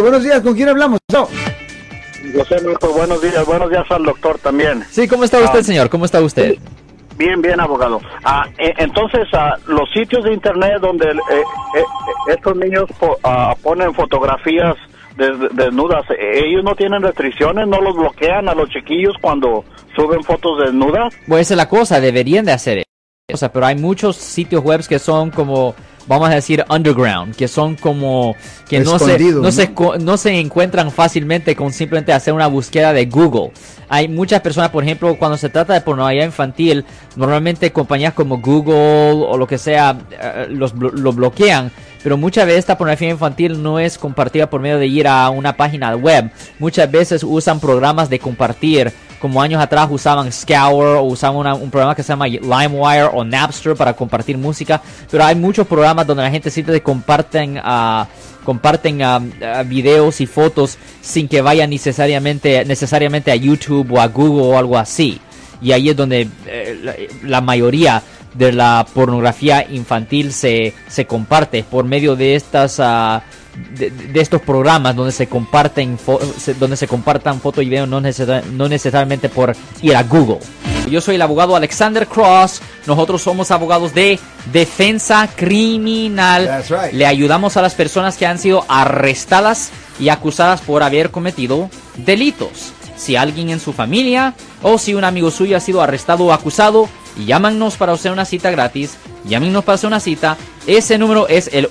Buenos días, ¿con quién hablamos? No. José Marco, buenos días, buenos días al doctor también. Sí, ¿cómo está usted, Ah. señor? ¿Cómo está usted? Bien, bien, abogado. Ah, e- entonces, ah, los sitios de internet donde eh, eh, estos niños po- ah, ponen fotografías des- desnudas, eh, ellos no tienen restricciones, no los bloquean a los chiquillos cuando suben fotos desnudas. Pues esa es la cosa, deberían de hacer eso. O sea, pero hay muchos sitios web que son como, vamos a decir, underground, que son como, que no se, no, ¿no? Se, co- no se encuentran fácilmente con simplemente hacer una búsqueda de Google. Hay muchas personas, por ejemplo, cuando se trata de pornografía infantil, normalmente compañías como Google o lo que sea, eh, los lo bloquean. Pero muchas veces esta pornografía infantil no es compartida por medio de ir a una página web. Muchas veces usan programas de compartir como años atrás usaban Scour o usaban un programa que se llama LimeWire o Napster para compartir música, pero hay muchos programas donde la gente simplemente comparten ah, comparten ah, ah, videos y fotos sin que vayan necesariamente necesariamente a YouTube o a Google o algo así. Y ahí es donde eh, la, la mayoría de la pornografía infantil se, se comparte por medio de estas de, de estos programas donde se comparten donde se compartan fotos y videos no, necesar- no necesariamente por ir a Google. Yo soy el abogado Alexander Cross. Nosotros somos abogados de defensa criminal. Right. Le ayudamos a las personas que han sido arrestadas y acusadas por haber cometido delitos. Si alguien en su familia o si un amigo suyo ha sido arrestado o acusado, llámanos para hacer una cita gratis. Llámenos para hacer una cita. Ese número es el